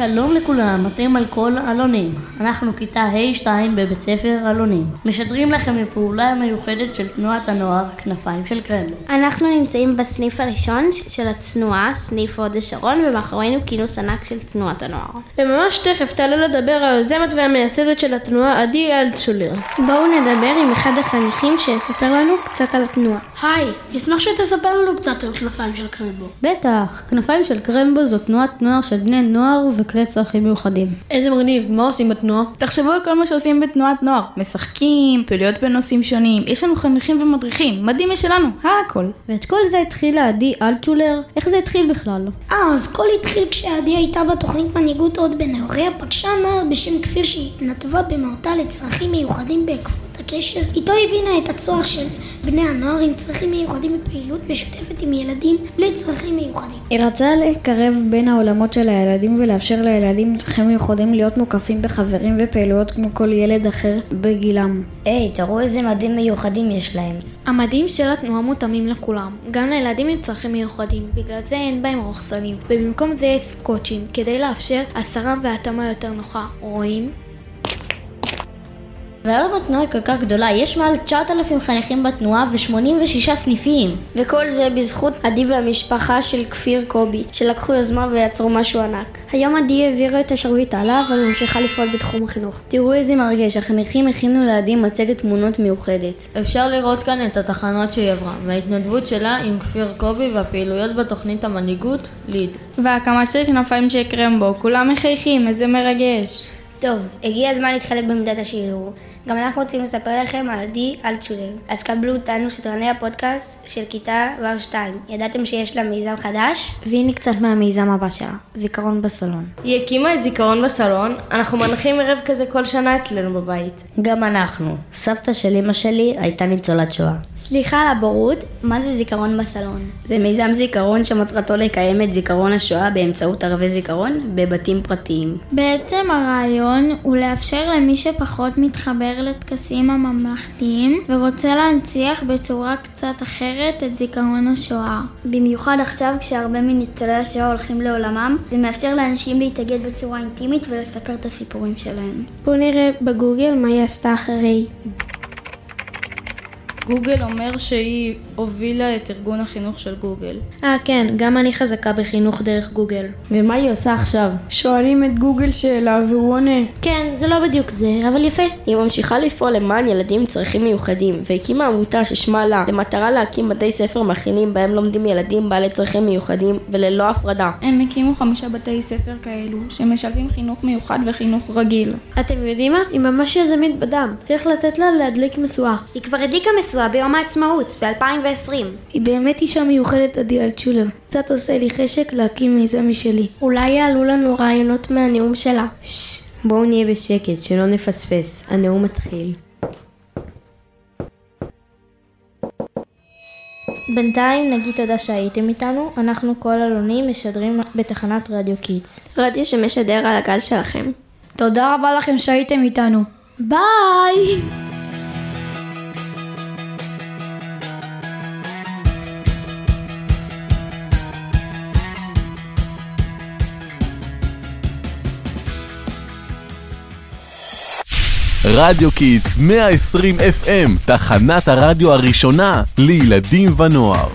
שלום לכולם, אתם על כל אלונים. אנחנו כיתה ה' 2 בבית ספר אלונים. משדרים לכם מפעולה מיוחדת של תנועת הנוער כנפיים של קרמבו. אנחנו נמצאים בסניף הראשון של התנועה, סניף הוד השרון, ומאחורינו כינוס ענק של תנועת הנוער. וממש תכף תעלה לדבר היוזמת והמייסדת של התנועה, עדי אלטשולר. בואו נדבר עם אחד החניכים שיספר לנו קצת על התנועה. היי, נשמח שתספר לנו קצת על כנפיים של קרמבו. בטח, כנפיים של קרמבו זו תנועת נוער של בני נוער וכלי צרכים מיוחדים. איזה מגניב, מה עושים בתנועה? תחשבו על כל מה שעושים בתנועת נוער. משחקים, פעילויות בנושאים שונים, יש לנו חניכים ומדריכים, מדהים משלנו, הכל. ואת כל זה התחילה עדי אלטשולר, איך זה התחיל בכלל? אה, אז כל התחיל כשעדי הייתה בתוכנית מנהיגות עוד בנעוריה, פגשה נער בשם כפיר שהתנדבה במהותה לצרכים מיוחדים בעקבות הקשר. איתו הבינה את הצורך של בני הנוער עם צרכים מיוחדים בפעילות משותפת עם ילדים בלי צרכים מיוחדים. היא רצה לקרב בין העולמות של הילדים ולאפשר לילדים עם צרכים מיוחדים להיות מוקפים בחברים ופעילויות כמו כל ילד אחר בגילם. היי, תראו איזה מדים מיוחדים יש להם. המדים של התנועה מותאמים לכולם, גם לילדים עם צרכים מיוחדים, בגלל זה אין בהם רוחסנים, ובמקום זה יש סקוטשים, כדי לאפשר הסרה והתאמה יותר נוחה. רואים? והיום התנועה היא כל כך גדולה, יש מעל 9,000 חניכים בתנועה ו-86 סניפים. וכל זה בזכות עדי והמשפחה של כפיר קובי, שלקחו יוזמה ויצרו משהו ענק. היום עדי העבירה את השרביט הלאה, אבל ממשיכה לפעול בתחום החינוך. תראו איזה מרגש, החניכים הכינו לעדי מצגת תמונות מיוחדת. אפשר לראות כאן את התחנות שהיא עברה, וההתנדבות שלה עם כפיר קובי והפעילויות בתוכנית המנהיגות, ליד. והקמה של כנפיים של קרמבו, כולם מחייכים, איזה מרגש. טוב, הגיע הזמן להתחלק במידת השיעור. גם אנחנו רוצים לספר לכם על די אלטשולר. אז קבלו אותנו שדרני הפודקאסט של כיתה ו'2. ידעתם שיש לה מיזם חדש? והנה קצת מהמיזם הבא שלה, זיכרון בסלון. היא הקימה את זיכרון בסלון, אנחנו מנחים ערב כזה כל שנה אצלנו בבית. גם אנחנו. סבתא של אמא שלי הייתה ניצולת שואה. סליחה על הבורות, מה זה זיכרון בסלון? זה מיזם זיכרון שמטרתו לקיים את זיכרון השואה באמצעות ערבי זיכרון בבתים פרטיים. בעצם הרעיון הוא לאפשר למי שפחות מתחבר לטקסים הממלכתיים ורוצה להנציח בצורה קצת אחרת את זיכרון השואה. במיוחד עכשיו כשהרבה מניצולי השואה הולכים לעולמם, זה מאפשר לאנשים להתאגד בצורה אינטימית ולספר את הסיפורים שלהם. בואו נראה בגוגל מה היא עשתה אחרי. גוגל אומר שהיא הובילה את ארגון החינוך של גוגל. אה כן, גם אני חזקה בחינוך דרך גוגל. ומה היא עושה עכשיו? שואלים את גוגל שאלה והוא עונה. כן, זה לא בדיוק זה, אבל יפה. היא ממשיכה לפעול למען ילדים עם צרכים מיוחדים, והקימה עמותה ששמה לה, במטרה להקים בתי ספר מכילים בהם לומדים ילדים בעלי צרכים מיוחדים וללא הפרדה. הם הקימו חמישה בתי ספר כאלו, שמשלבים חינוך מיוחד וחינוך רגיל. אתם יודעים מה? היא ממש יזמית בדם. צריך לתת לה להדליק משואה. היא כבר הדליקה משואה ביום העצמאות, ב-2020. היא באמת אישה מיוחדת עדי אלטשולר. קצת עושה לי חשק להקים מיזם משלי. אולי יעלו לנו רעיונות מהנאום שלה. ששש, בואו נהיה בשקט, שלא נפספס. הנאום מתחיל. בינתיים נגיד תודה שהייתם איתנו, אנחנו כל אלונים משדרים בתחנת רדיו קידס. רדיו שמשדר על הגל שלכם. תודה רבה לכם שהייתם איתנו. ביי! רדיו Kids 120 FM, תחנת הרדיו הראשונה לילדים ונוער.